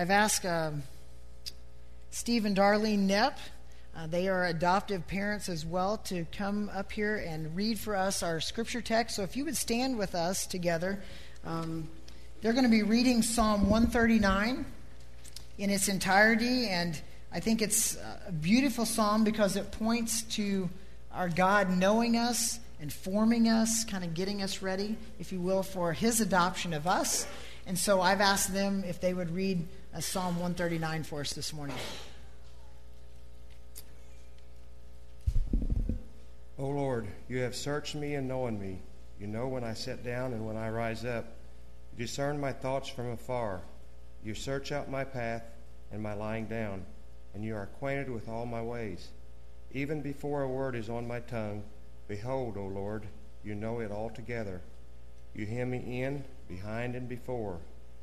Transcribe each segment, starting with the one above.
I've asked uh, Steve and Darlene Knepp, uh, they are adoptive parents as well, to come up here and read for us our scripture text. So if you would stand with us together, um, they're going to be reading Psalm 139 in its entirety, and I think it's a beautiful psalm because it points to our God knowing us and forming us, kind of getting us ready, if you will, for His adoption of us. And so I've asked them if they would read uh, Psalm 139 for us this morning. O Lord, you have searched me and known me. You know when I sit down and when I rise up. You discern my thoughts from afar. You search out my path and my lying down, and you are acquainted with all my ways. Even before a word is on my tongue, behold, O Lord, you know it altogether. You hem me in, behind and before,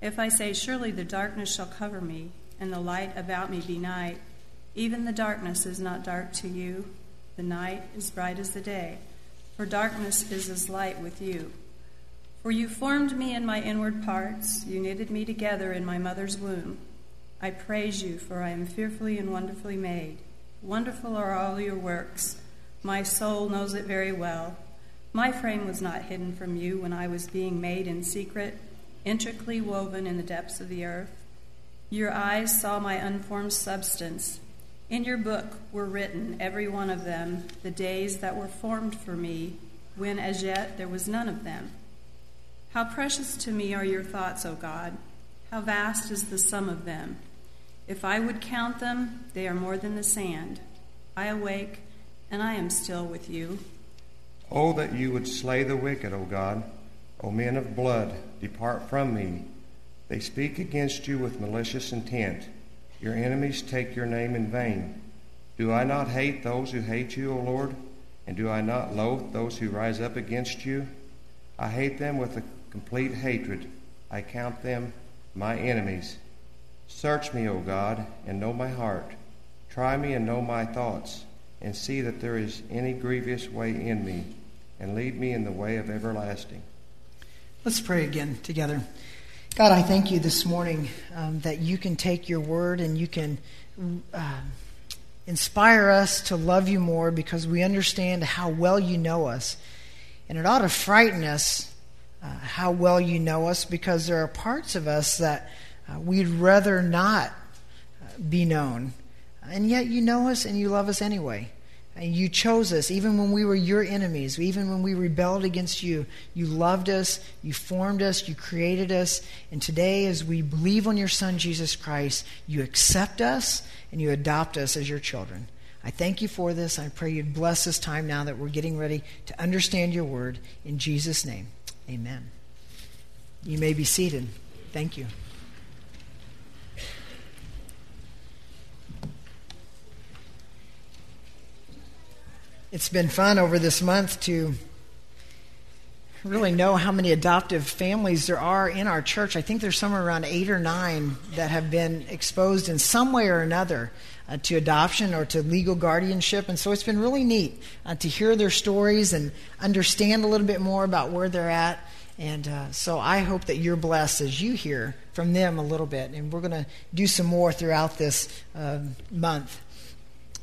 If I say, Surely the darkness shall cover me, and the light about me be night, even the darkness is not dark to you. The night is bright as the day, for darkness is as light with you. For you formed me in my inward parts, you knitted me together in my mother's womb. I praise you, for I am fearfully and wonderfully made. Wonderful are all your works. My soul knows it very well. My frame was not hidden from you when I was being made in secret, intricately woven in the depths of the earth. Your eyes saw my unformed substance. In your book were written, every one of them, the days that were formed for me, when as yet there was none of them. How precious to me are your thoughts, O God! How vast is the sum of them! If I would count them, they are more than the sand. I awake, and I am still with you. Oh, that you would slay the wicked, O God! O men of blood, depart from me. They speak against you with malicious intent. Your enemies take your name in vain. Do I not hate those who hate you, O Lord? And do I not loathe those who rise up against you? I hate them with a complete hatred. I count them my enemies. Search me, O God, and know my heart. Try me and know my thoughts, and see that there is any grievous way in me, and lead me in the way of everlasting. Let's pray again together. God, I thank you this morning um, that you can take your word and you can uh, inspire us to love you more because we understand how well you know us. And it ought to frighten us uh, how well you know us because there are parts of us that uh, we'd rather not uh, be known. And yet you know us and you love us anyway. And you chose us even when we were your enemies, even when we rebelled against you. You loved us, you formed us, you created us. And today, as we believe on your Son, Jesus Christ, you accept us and you adopt us as your children. I thank you for this. I pray you'd bless this time now that we're getting ready to understand your word. In Jesus' name, amen. You may be seated. Thank you. It's been fun over this month to really know how many adoptive families there are in our church. I think there's somewhere around eight or nine that have been exposed in some way or another uh, to adoption or to legal guardianship. And so it's been really neat uh, to hear their stories and understand a little bit more about where they're at. And uh, so I hope that you're blessed as you hear from them a little bit. And we're going to do some more throughout this uh, month.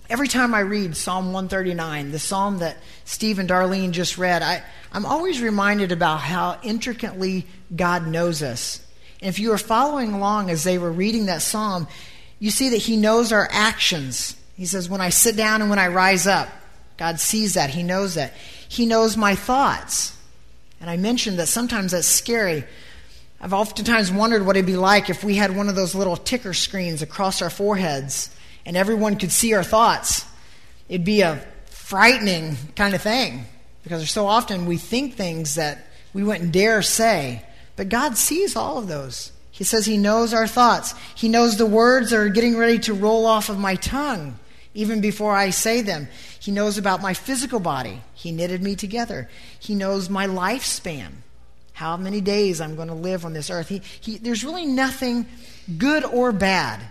Every time I read Psalm 139, the psalm that Steve and Darlene just read, I, I'm always reminded about how intricately God knows us. And if you were following along as they were reading that psalm, you see that He knows our actions. He says, When I sit down and when I rise up, God sees that. He knows that. He knows my thoughts. And I mentioned that sometimes that's scary. I've oftentimes wondered what it'd be like if we had one of those little ticker screens across our foreheads and everyone could see our thoughts. It'd be a frightening kind of thing because so often we think things that we wouldn't dare say. But God sees all of those. He says He knows our thoughts. He knows the words that are getting ready to roll off of my tongue, even before I say them. He knows about my physical body. He knitted me together. He knows my lifespan, how many days I'm going to live on this earth. He, he, there's really nothing good or bad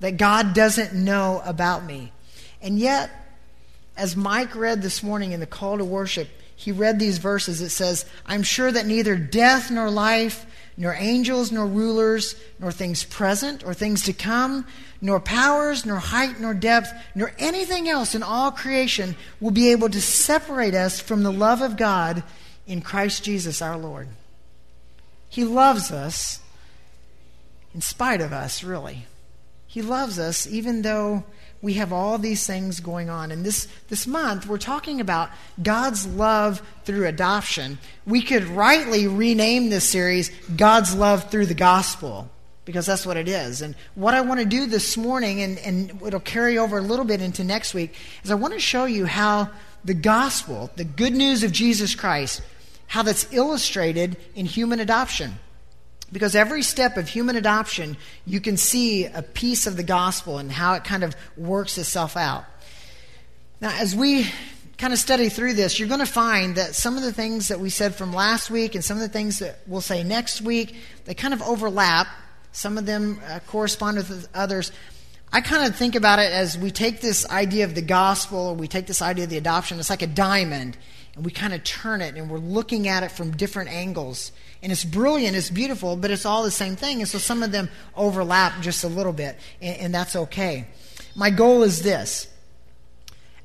that God doesn't know about me. And yet, as Mike read this morning in the call to worship, he read these verses. It says, I'm sure that neither death nor life, nor angels nor rulers, nor things present or things to come, nor powers, nor height, nor depth, nor anything else in all creation will be able to separate us from the love of God in Christ Jesus our Lord. He loves us in spite of us, really. He loves us even though we have all these things going on. And this, this month, we're talking about God's love through adoption. We could rightly rename this series God's Love Through the Gospel, because that's what it is. And what I want to do this morning, and, and it'll carry over a little bit into next week, is I want to show you how the gospel, the good news of Jesus Christ, how that's illustrated in human adoption. Because every step of human adoption, you can see a piece of the gospel and how it kind of works itself out. Now, as we kind of study through this, you're going to find that some of the things that we said from last week and some of the things that we'll say next week, they kind of overlap. Some of them uh, correspond with others. I kind of think about it as we take this idea of the gospel, or we take this idea of the adoption, it's like a diamond, and we kind of turn it, and we're looking at it from different angles. And it's brilliant, it's beautiful, but it's all the same thing. And so some of them overlap just a little bit, and, and that's okay. My goal is this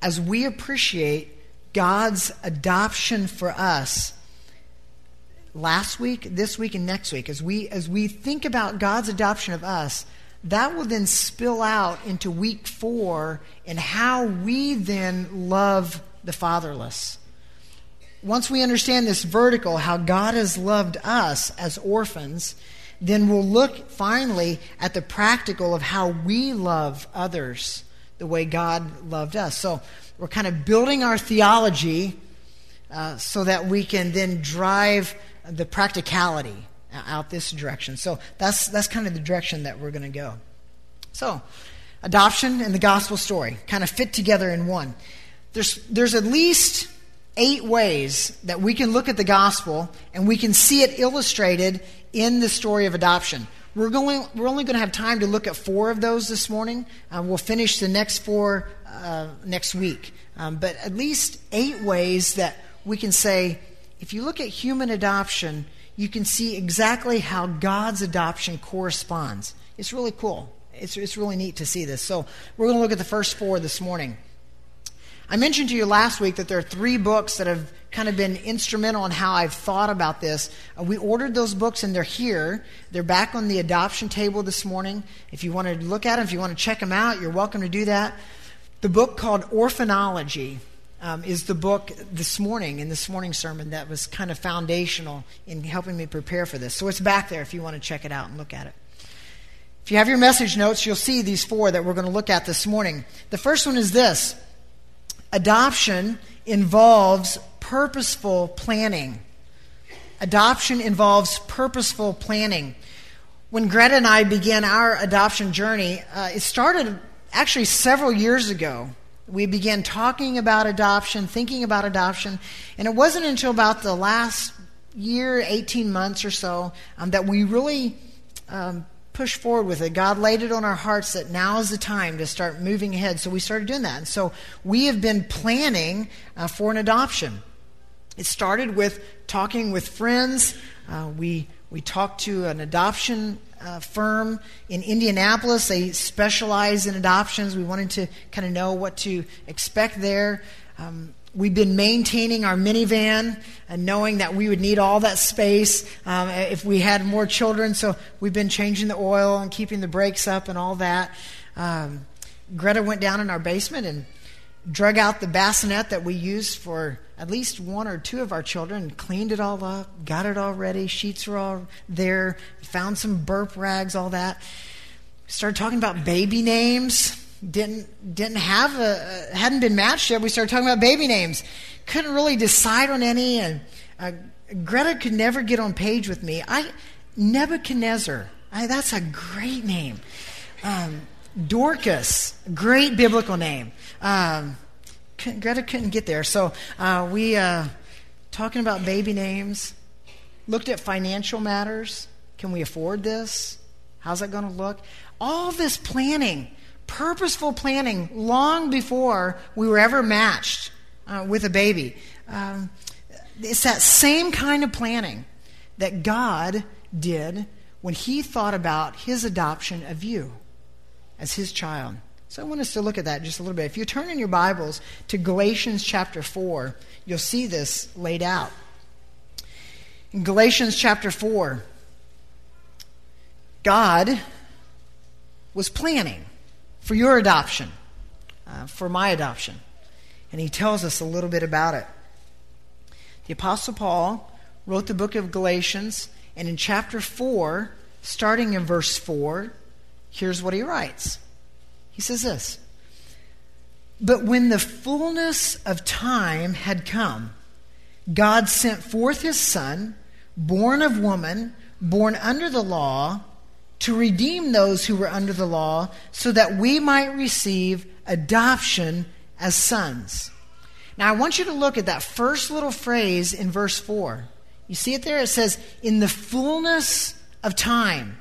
as we appreciate God's adoption for us, last week, this week, and next week, as we, as we think about God's adoption of us, that will then spill out into week four and how we then love the fatherless once we understand this vertical, how God has loved us as orphans, then we'll look finally at the practical of how we love others the way God loved us. So we're kind of building our theology uh, so that we can then drive the practicality out this direction. So that's, that's kind of the direction that we're going to go. So, adoption and the gospel story kind of fit together in one. There's, there's at least eight ways that we can look at the gospel and we can see it illustrated in the story of adoption. We're, going, we're only going to have time to look at four of those this morning. Uh, we'll finish the next four uh, next week. Um, but at least eight ways that we can say if you look at human adoption, you can see exactly how God's adoption corresponds. It's really cool. It's, it's really neat to see this. So we're going to look at the first four this morning. I mentioned to you last week that there are three books that have kind of been instrumental in how I've thought about this. Uh, we ordered those books and they're here. They're back on the adoption table this morning. If you want to look at them, if you want to check them out, you're welcome to do that. The book called Orphanology um, is the book this morning in this morning sermon that was kind of foundational in helping me prepare for this. So it's back there if you want to check it out and look at it. If you have your message notes, you'll see these four that we're going to look at this morning. The first one is this Adoption involves purposeful planning. Adoption involves purposeful planning. When Greta and I began our adoption journey, uh, it started actually several years ago. We began talking about adoption, thinking about adoption, and it wasn't until about the last year, 18 months or so, um, that we really um, push forward with it. God laid it on our hearts that now is the time to start moving ahead. So we started doing that. And so we have been planning uh, for an adoption. It started with talking with friends. Uh, we, we talked to an adoption uh, firm in Indianapolis. They specialize in adoptions. We wanted to kind of know what to expect there. Um, We've been maintaining our minivan and knowing that we would need all that space um, if we had more children. So we've been changing the oil and keeping the brakes up and all that. Um, Greta went down in our basement and drug out the bassinet that we used for at least one or two of our children, cleaned it all up, got it all ready, sheets were all there, found some burp rags, all that. Started talking about baby names didn't didn't have a hadn't been matched yet. We started talking about baby names. Couldn't really decide on any, and uh, Greta could never get on page with me. I Nebuchadnezzar I, that's a great name. Um, Dorcas, great biblical name. Um, Greta couldn't get there, so uh, we uh, talking about baby names. Looked at financial matters. Can we afford this? How's that going to look? All this planning, purposeful planning, long before we were ever matched uh, with a baby. Um, it's that same kind of planning that God did when He thought about His adoption of you as His child. So I want us to look at that just a little bit. If you turn in your Bibles to Galatians chapter 4, you'll see this laid out. In Galatians chapter 4, God was planning for your adoption, uh, for my adoption. And he tells us a little bit about it. The Apostle Paul wrote the book of Galatians, and in chapter 4, starting in verse 4, here's what he writes. He says this But when the fullness of time had come, God sent forth his Son, born of woman, born under the law, to redeem those who were under the law, so that we might receive adoption as sons. Now, I want you to look at that first little phrase in verse 4. You see it there? It says, in the fullness of time.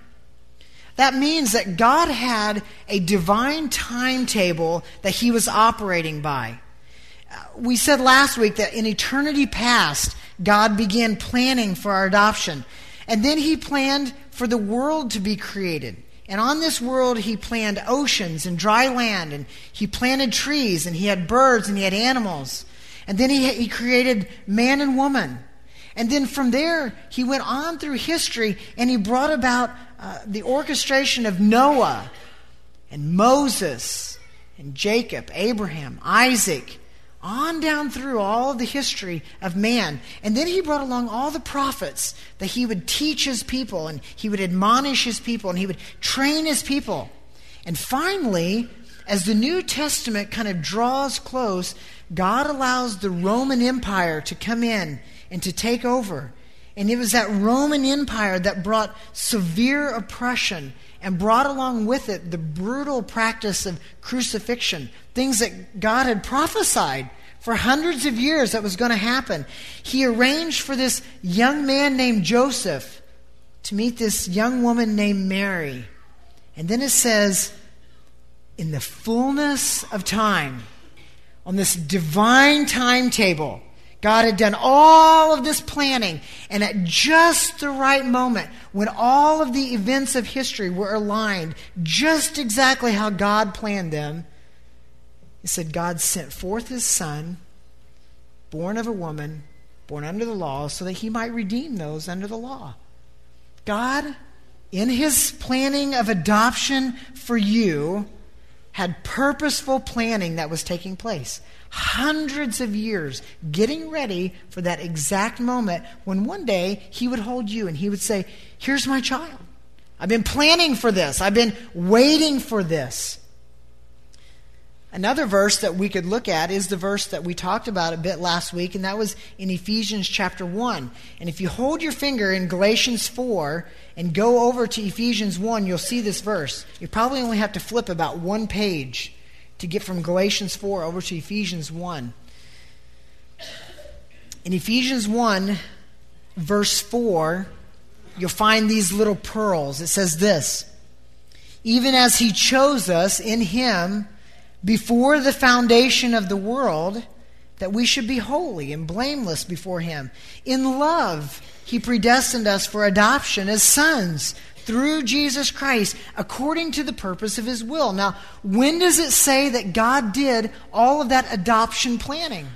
That means that God had a divine timetable that he was operating by. We said last week that in eternity past, God began planning for our adoption. And then he planned for the world to be created. And on this world, he planned oceans and dry land, and he planted trees, and he had birds, and he had animals. And then he, he created man and woman. And then from there, he went on through history, and he brought about uh, the orchestration of Noah, and Moses, and Jacob, Abraham, Isaac, on down through all of the history of man. And then he brought along all the prophets that he would teach his people and he would admonish his people and he would train his people. And finally, as the New Testament kind of draws close, God allows the Roman Empire to come in and to take over. And it was that Roman Empire that brought severe oppression and brought along with it the brutal practice of crucifixion, things that God had prophesied for hundreds of years that was going to happen. He arranged for this young man named Joseph to meet this young woman named Mary. And then it says, in the fullness of time, on this divine timetable, God had done all of this planning, and at just the right moment, when all of the events of history were aligned just exactly how God planned them, it said God sent forth his Son, born of a woman, born under the law, so that he might redeem those under the law. God, in his planning of adoption for you, had purposeful planning that was taking place hundreds of years getting ready for that exact moment when one day he would hold you and he would say, Here's my child. I've been planning for this, I've been waiting for this. Another verse that we could look at is the verse that we talked about a bit last week, and that was in Ephesians chapter 1. And if you hold your finger in Galatians 4 and go over to Ephesians 1, you'll see this verse. You probably only have to flip about one page to get from Galatians 4 over to Ephesians 1. In Ephesians 1, verse 4, you'll find these little pearls. It says this Even as he chose us in him before the foundation of the world, that we should be holy and blameless before him. In love, he predestined us for adoption as sons through Jesus Christ according to the purpose of his will. Now, when does it say that God did all of that adoption planning?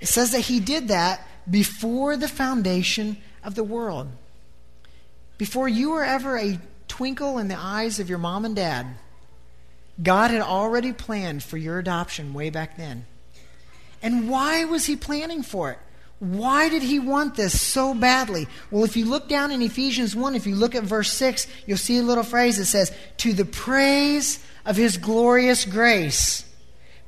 It says that he did that before the foundation of the world. Before you were ever a twinkle in the eyes of your mom and dad, God had already planned for your adoption way back then. And why was he planning for it? Why did he want this so badly? Well, if you look down in Ephesians 1, if you look at verse 6, you'll see a little phrase that says, To the praise of his glorious grace.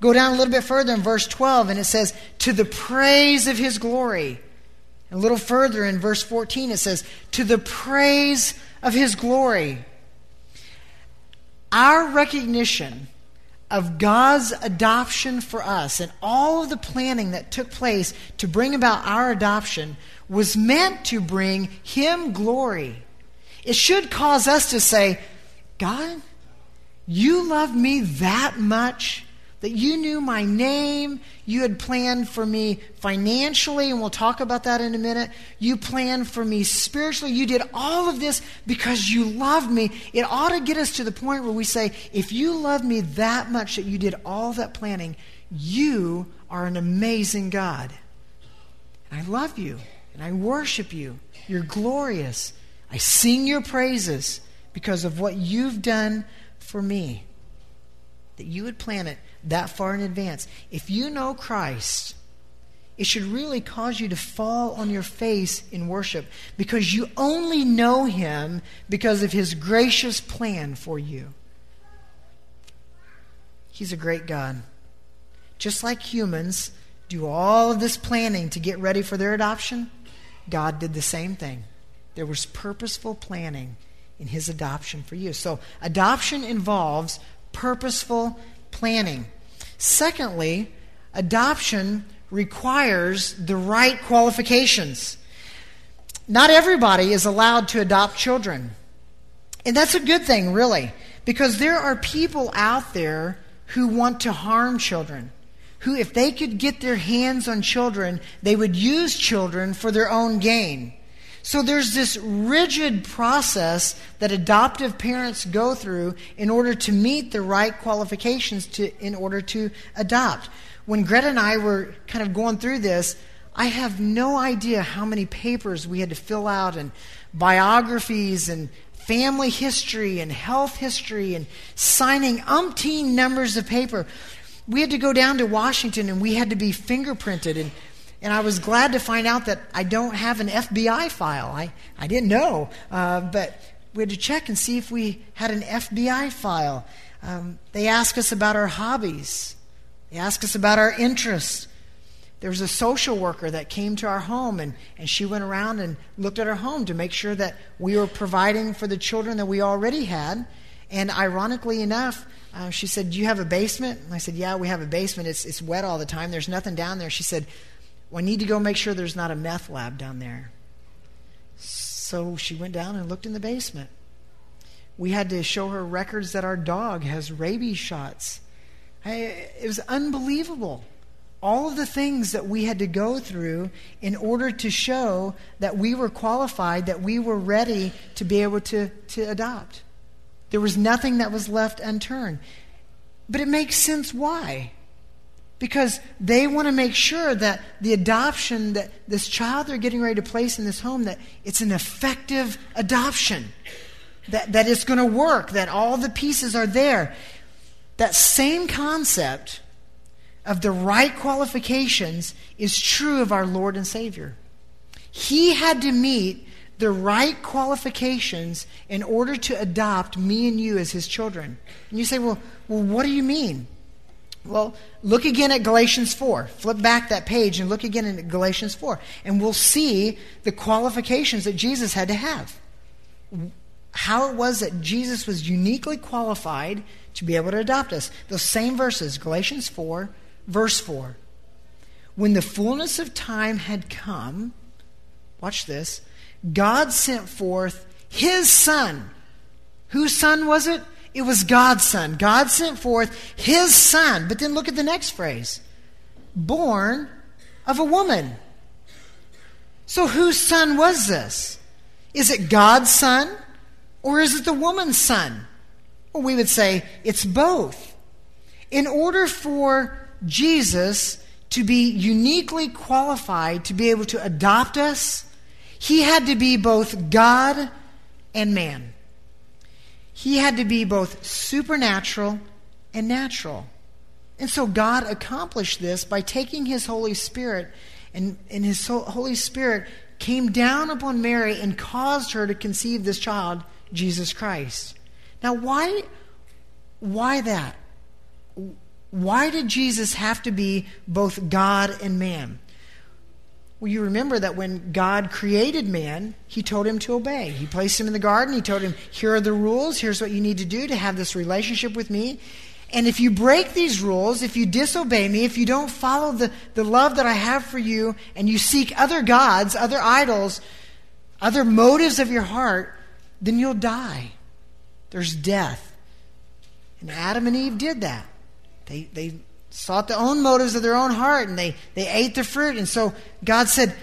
Go down a little bit further in verse 12, and it says, To the praise of his glory. A little further in verse 14, it says, To the praise of His glory. Our recognition of God's adoption for us and all of the planning that took place to bring about our adoption was meant to bring Him glory. It should cause us to say, God, you love me that much that you knew my name. You had planned for me financially, and we'll talk about that in a minute. You planned for me spiritually. You did all of this because you loved me. It ought to get us to the point where we say, if you love me that much that you did all that planning, you are an amazing God. And I love you, and I worship you. You're glorious. I sing your praises because of what you've done for me. That you would plan it that far in advance. If you know Christ, it should really cause you to fall on your face in worship because you only know Him because of His gracious plan for you. He's a great God. Just like humans do all of this planning to get ready for their adoption, God did the same thing. There was purposeful planning in His adoption for you. So, adoption involves purposeful planning. Secondly, adoption requires the right qualifications. Not everybody is allowed to adopt children. And that's a good thing, really, because there are people out there who want to harm children, who, if they could get their hands on children, they would use children for their own gain. So there's this rigid process that adoptive parents go through in order to meet the right qualifications to, in order to adopt. When Greta and I were kind of going through this, I have no idea how many papers we had to fill out and biographies and family history and health history and signing umpteen numbers of paper. We had to go down to Washington and we had to be fingerprinted and and I was glad to find out that I don't have an FBI file. I, I didn't know. Uh, but we had to check and see if we had an FBI file. Um, they asked us about our hobbies, they asked us about our interests. There was a social worker that came to our home, and, and she went around and looked at our home to make sure that we were providing for the children that we already had. And ironically enough, uh, she said, Do you have a basement? And I said, Yeah, we have a basement. It's, it's wet all the time. There's nothing down there. She said, well, I need to go make sure there's not a meth lab down there. So she went down and looked in the basement. We had to show her records that our dog has rabies shots. it was unbelievable. All of the things that we had to go through in order to show that we were qualified, that we were ready to be able to, to adopt. There was nothing that was left unturned. But it makes sense why because they want to make sure that the adoption that this child they're getting ready to place in this home that it's an effective adoption. That, that it's going to work that all the pieces are there. That same concept of the right qualifications is true of our lord and savior. He had to meet the right qualifications in order to adopt me and you as his children. And you say well, well what do you mean well, look again at Galatians 4. Flip back that page and look again at Galatians 4. And we'll see the qualifications that Jesus had to have. How it was that Jesus was uniquely qualified to be able to adopt us. Those same verses, Galatians 4, verse 4. When the fullness of time had come, watch this, God sent forth his Son. Whose Son was it? It was God's Son. God sent forth His Son. But then look at the next phrase born of a woman. So whose son was this? Is it God's son or is it the woman's son? Well, we would say it's both. In order for Jesus to be uniquely qualified to be able to adopt us, he had to be both God and man. He had to be both supernatural and natural. And so God accomplished this by taking his Holy Spirit, and, and his Holy Spirit came down upon Mary and caused her to conceive this child, Jesus Christ. Now, why, why that? Why did Jesus have to be both God and man? Well, you remember that when God created man, he told him to obey. He placed him in the garden. He told him, Here are the rules. Here's what you need to do to have this relationship with me. And if you break these rules, if you disobey me, if you don't follow the, the love that I have for you, and you seek other gods, other idols, other motives of your heart, then you'll die. There's death. And Adam and Eve did that. They, they sought the own motives of their own heart and they, they ate the fruit. And so God said,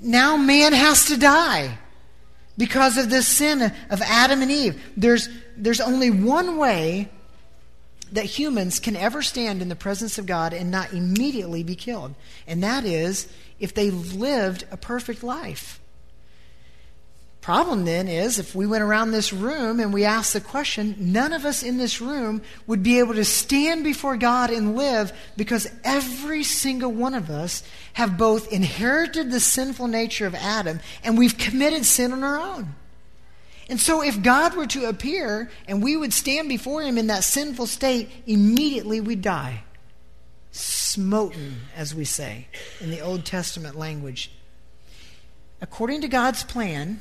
now man has to die because of this sin of Adam and Eve. There's, there's only one way that humans can ever stand in the presence of God and not immediately be killed, and that is if they lived a perfect life. Problem then is, if we went around this room and we asked the question, none of us in this room would be able to stand before God and live because every single one of us have both inherited the sinful nature of Adam and we've committed sin on our own. And so, if God were to appear and we would stand before him in that sinful state, immediately we'd die. Smoten, as we say in the Old Testament language. According to God's plan,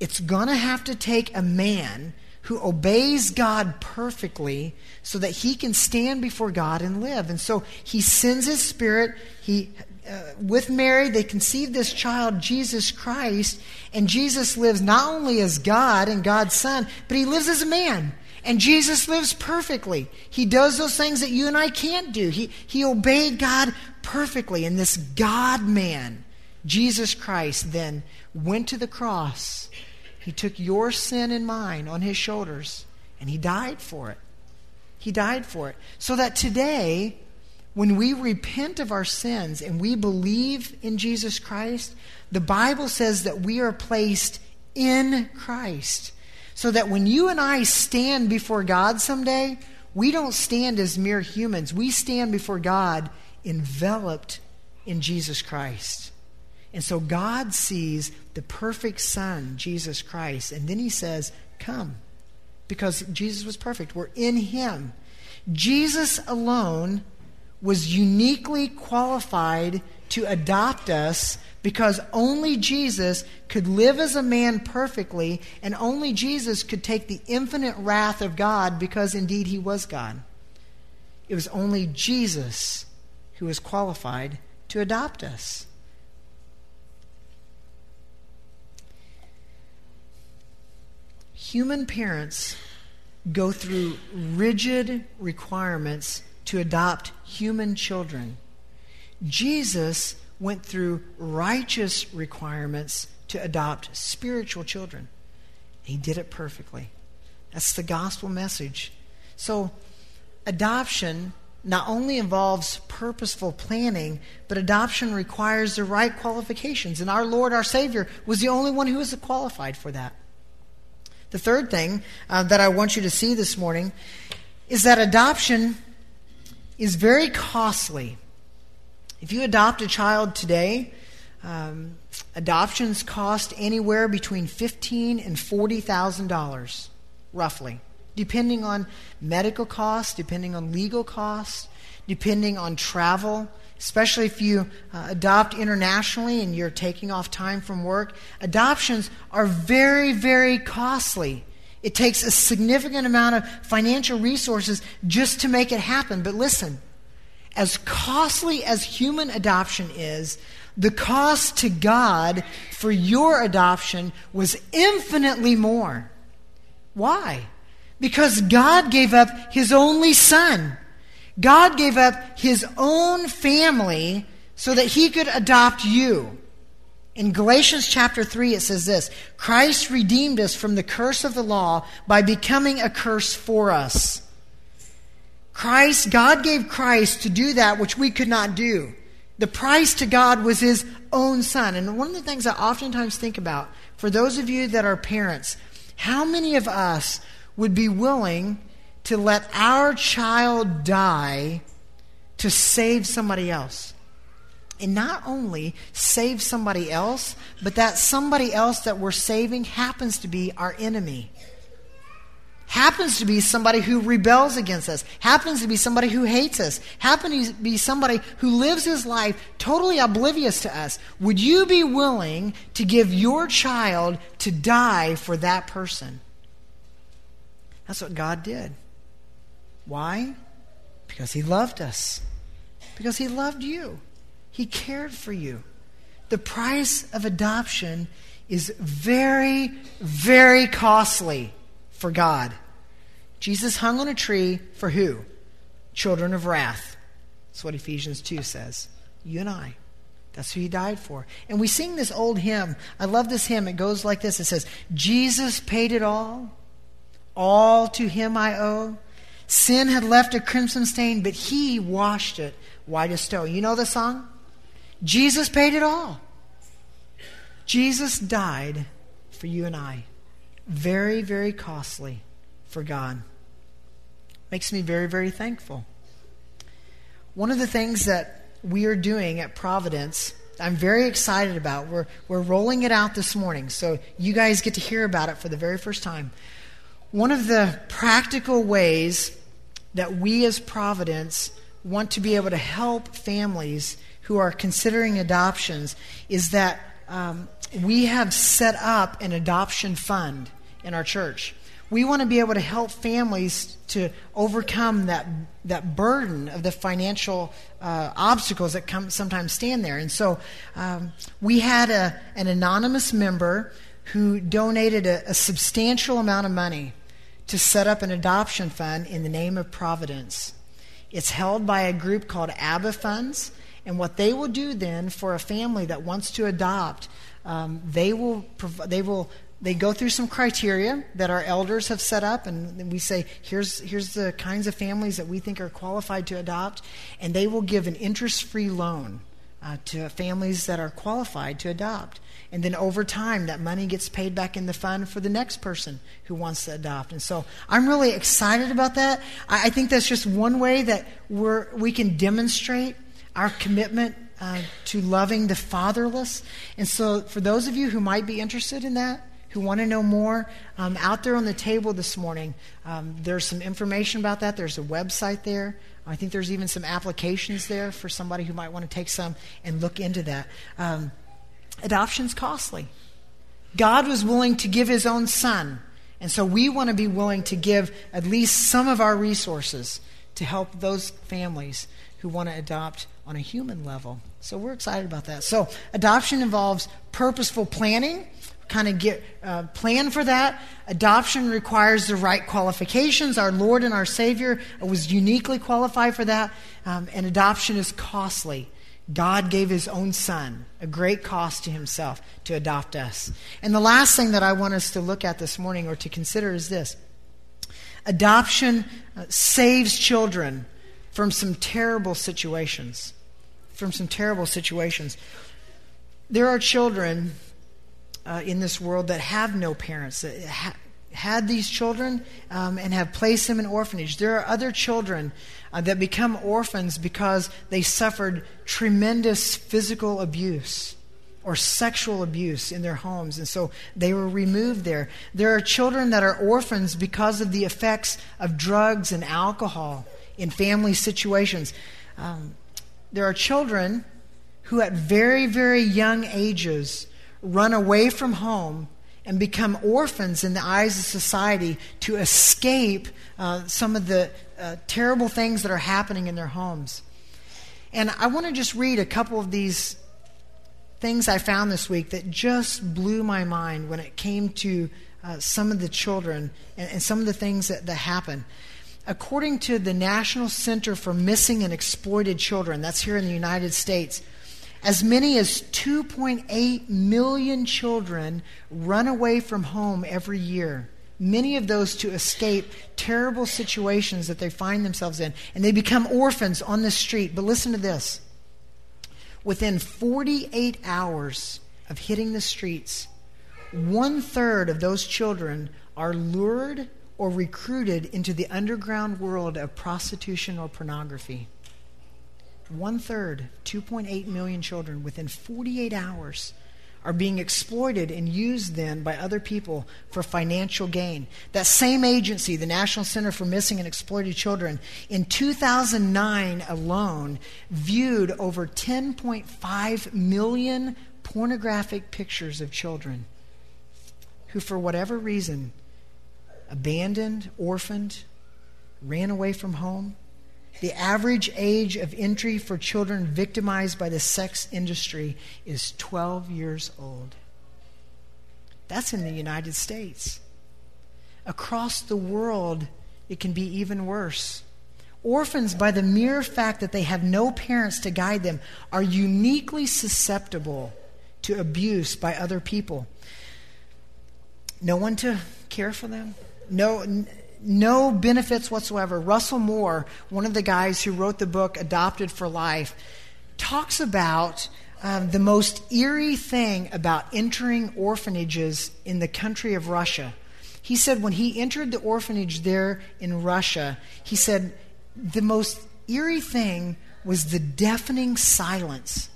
it's going to have to take a man who obeys God perfectly so that he can stand before God and live. And so he sends his spirit. He uh, with Mary, they conceive this child, Jesus Christ, and Jesus lives not only as God and God's Son, but he lives as a man. And Jesus lives perfectly. He does those things that you and I can't do. He, he obeyed God perfectly. And this God man, Jesus Christ, then went to the cross he took your sin and mine on his shoulders, and he died for it. He died for it. So that today, when we repent of our sins and we believe in Jesus Christ, the Bible says that we are placed in Christ. So that when you and I stand before God someday, we don't stand as mere humans. We stand before God enveloped in Jesus Christ. And so God sees the perfect Son, Jesus Christ, and then he says, Come. Because Jesus was perfect. We're in him. Jesus alone was uniquely qualified to adopt us because only Jesus could live as a man perfectly, and only Jesus could take the infinite wrath of God because indeed he was God. It was only Jesus who was qualified to adopt us. Human parents go through rigid requirements to adopt human children. Jesus went through righteous requirements to adopt spiritual children. He did it perfectly. That's the gospel message. So, adoption not only involves purposeful planning, but adoption requires the right qualifications. And our Lord, our Savior, was the only one who was qualified for that. The third thing uh, that I want you to see this morning is that adoption is very costly. If you adopt a child today, um, adoptions cost anywhere between fifteen and forty thousand dollars, roughly, depending on medical costs, depending on legal costs, depending on travel especially if you uh, adopt internationally and you're taking off time from work. Adoptions are very, very costly. It takes a significant amount of financial resources just to make it happen. But listen, as costly as human adoption is, the cost to God for your adoption was infinitely more. Why? Because God gave up His only Son God gave up his own family so that he could adopt you. In Galatians chapter 3, it says this Christ redeemed us from the curse of the law by becoming a curse for us. Christ, God gave Christ to do that which we could not do. The price to God was his own son. And one of the things I oftentimes think about, for those of you that are parents, how many of us would be willing to let our child die to save somebody else. And not only save somebody else, but that somebody else that we're saving happens to be our enemy. happens to be somebody who rebels against us, happens to be somebody who hates us, happens to be somebody who lives his life totally oblivious to us, would you be willing to give your child to die for that person? That's what God did. Why? Because he loved us. Because he loved you. He cared for you. The price of adoption is very, very costly for God. Jesus hung on a tree for who? Children of wrath. That's what Ephesians 2 says. You and I. That's who he died for. And we sing this old hymn. I love this hymn. It goes like this It says, Jesus paid it all. All to him I owe. Sin had left a crimson stain, but he washed it white as snow. You know the song? Jesus paid it all. Jesus died for you and I very, very costly for God. Makes me very, very thankful. One of the things that we are doing at Providence, I'm very excited about. We're, we're rolling it out this morning, so you guys get to hear about it for the very first time. One of the practical ways that we as Providence want to be able to help families who are considering adoptions is that um, we have set up an adoption fund in our church. We want to be able to help families to overcome that, that burden of the financial uh, obstacles that come, sometimes stand there. And so um, we had a, an anonymous member who donated a, a substantial amount of money to set up an adoption fund in the name of Providence. It's held by a group called ABBA Funds. And what they will do then for a family that wants to adopt, um, they will they will they go through some criteria that our elders have set up, and we say, here's, here's the kinds of families that we think are qualified to adopt, and they will give an interest free loan uh, to families that are qualified to adopt. And then over time, that money gets paid back in the fund for the next person who wants to adopt. And so I'm really excited about that. I, I think that's just one way that we're, we can demonstrate our commitment uh, to loving the fatherless. And so, for those of you who might be interested in that, who want to know more, um, out there on the table this morning, um, there's some information about that. There's a website there. I think there's even some applications there for somebody who might want to take some and look into that. Um, adoption's costly. God was willing to give his own son. And so we want to be willing to give at least some of our resources to help those families who want to adopt on a human level. So we're excited about that. So adoption involves purposeful planning kind of get uh, plan for that. Adoption requires the right qualifications. Our Lord and our Savior was uniquely qualified for that, um, and adoption is costly. God gave His own Son, a great cost to Himself, to adopt us. And the last thing that I want us to look at this morning or to consider is this adoption uh, saves children from some terrible situations. From some terrible situations. There are children uh, in this world that have no parents, that ha- had these children um, and have placed them in orphanage. There are other children uh, that become orphans because they suffered tremendous physical abuse or sexual abuse in their homes, and so they were removed there. There are children that are orphans because of the effects of drugs and alcohol in family situations. Um, there are children who, at very, very young ages, run away from home and become orphans in the eyes of society to escape uh, some of the uh, terrible things that are happening in their homes. And I want to just read a couple of these things I found this week that just blew my mind when it came to uh, some of the children and, and some of the things that, that happen. According to the National Center for Missing and Exploited Children, that's here in the United States, as many as 2.8 million children run away from home every year. Many of those to escape terrible situations that they find themselves in. And they become orphans on the street. But listen to this within 48 hours of hitting the streets, one third of those children are lured or recruited into the underground world of prostitution or pornography. One third, 2.8 million children, within 48 hours, are being exploited and used then by other people for financial gain. That same agency, the National Center for Missing and Exploited Children, in 2009 alone viewed over 10.5 million pornographic pictures of children who, for whatever reason, abandoned, orphaned, ran away from home. The average age of entry for children victimized by the sex industry is 12 years old. That's in the United States. Across the world, it can be even worse. Orphans, by the mere fact that they have no parents to guide them, are uniquely susceptible to abuse by other people. No one to care for them, no, no benefits whatsoever. Russell Moore, one of the guys who wrote the book Adopted for Life, talks about um, the most eerie thing about entering orphanages in the country of Russia. He said when he entered the orphanage there in Russia, he said the most eerie thing was the deafening silence.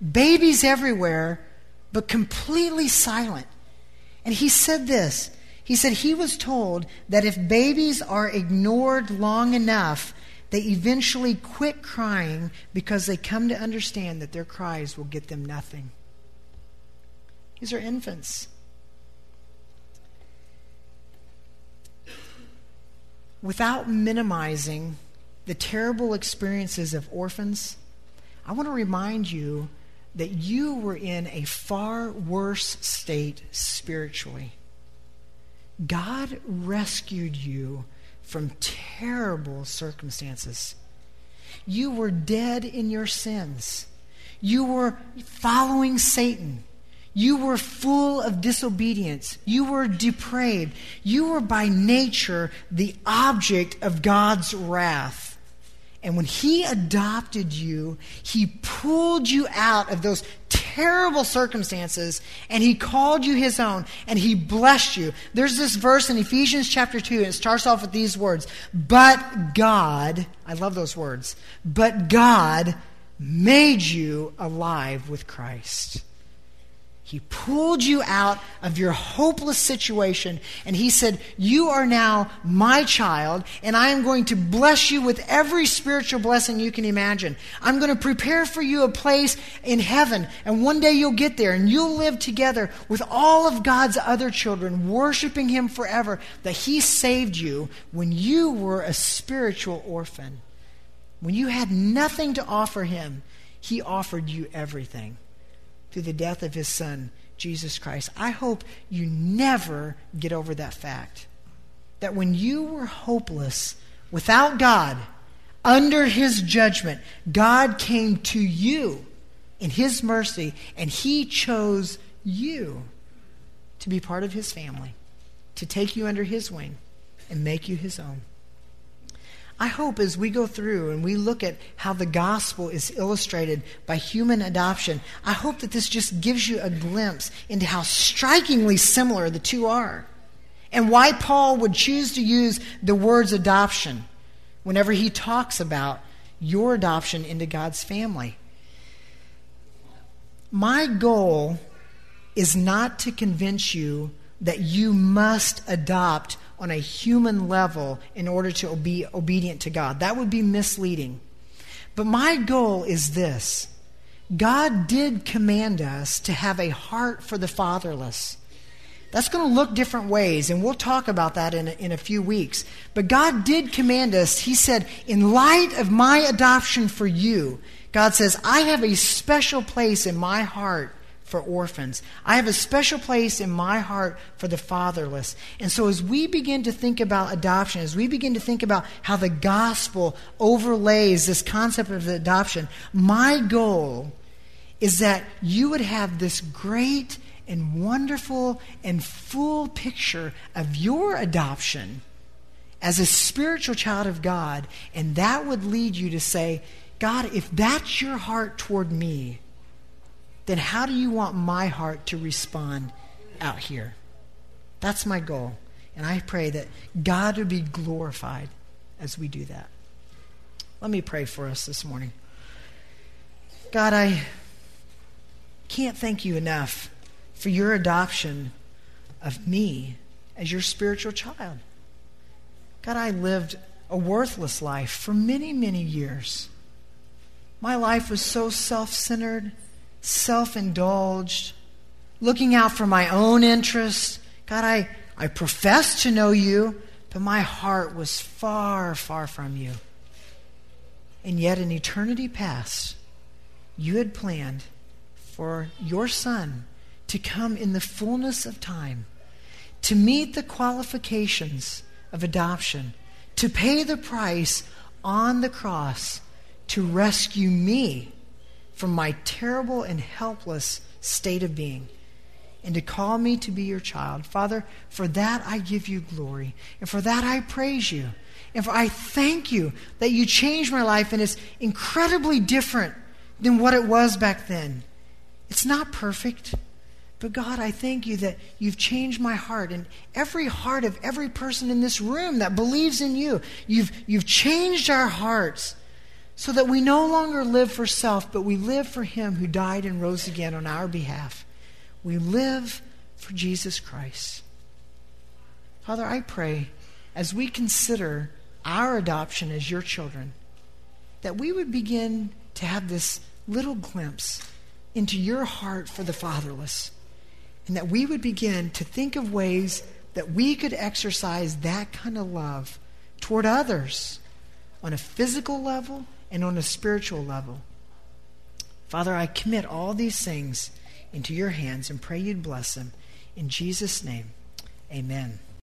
Babies everywhere, but completely silent. And he said this he said he was told that if babies are ignored long enough, they eventually quit crying because they come to understand that their cries will get them nothing. These are infants. Without minimizing the terrible experiences of orphans, I want to remind you that you were in a far worse state spiritually. God rescued you from terrible circumstances. You were dead in your sins. You were following Satan. You were full of disobedience. You were depraved. You were by nature the object of God's wrath. And when He adopted you, He pulled you out of those terrible circumstances and He called you His own and He blessed you. There's this verse in Ephesians chapter 2, and it starts off with these words But God, I love those words, but God made you alive with Christ. He pulled you out of your hopeless situation and he said, You are now my child, and I am going to bless you with every spiritual blessing you can imagine. I'm going to prepare for you a place in heaven, and one day you'll get there and you'll live together with all of God's other children, worshiping him forever. That he saved you when you were a spiritual orphan. When you had nothing to offer him, he offered you everything through the death of his son, Jesus Christ. I hope you never get over that fact. That when you were hopeless, without God, under his judgment, God came to you in his mercy and he chose you to be part of his family, to take you under his wing and make you his own. I hope as we go through and we look at how the gospel is illustrated by human adoption, I hope that this just gives you a glimpse into how strikingly similar the two are and why Paul would choose to use the words adoption whenever he talks about your adoption into God's family. My goal is not to convince you that you must adopt on a human level in order to be obedient to God. That would be misleading. But my goal is this God did command us to have a heart for the fatherless. That's going to look different ways, and we'll talk about that in a, in a few weeks. But God did command us. He said, In light of my adoption for you, God says, I have a special place in my heart for orphans. I have a special place in my heart for the fatherless. And so, as we begin to think about adoption, as we begin to think about how the gospel overlays this concept of adoption, my goal is that you would have this great and wonderful and full picture of your adoption as a spiritual child of God. And that would lead you to say, God, if that's your heart toward me, then how do you want my heart to respond out here? That's my goal. And I pray that God would be glorified as we do that. Let me pray for us this morning. God, I can't thank you enough for your adoption of me as your spiritual child. God, I lived a worthless life for many, many years. My life was so self centered, self indulged, looking out for my own interests. God, I, I professed to know you, but my heart was far, far from you. And yet, in eternity past, you had planned for your Son to come in the fullness of time, to meet the qualifications of adoption, to pay the price on the cross to rescue me from my terrible and helpless state of being and to call me to be your child. Father, for that I give you glory, and for that I praise you. And for I thank you that you changed my life and it's incredibly different than what it was back then. It's not perfect, but God, I thank you that you've changed my heart and every heart of every person in this room that believes in you. You've, you've changed our hearts so that we no longer live for self, but we live for Him who died and rose again on our behalf. We live for Jesus Christ. Father, I pray as we consider our adoption as your children, that we would begin to have this little glimpse into your heart for the fatherless, and that we would begin to think of ways that we could exercise that kind of love toward others on a physical level and on a spiritual level. Father, I commit all these things into your hands and pray you'd bless them. In Jesus' name, amen.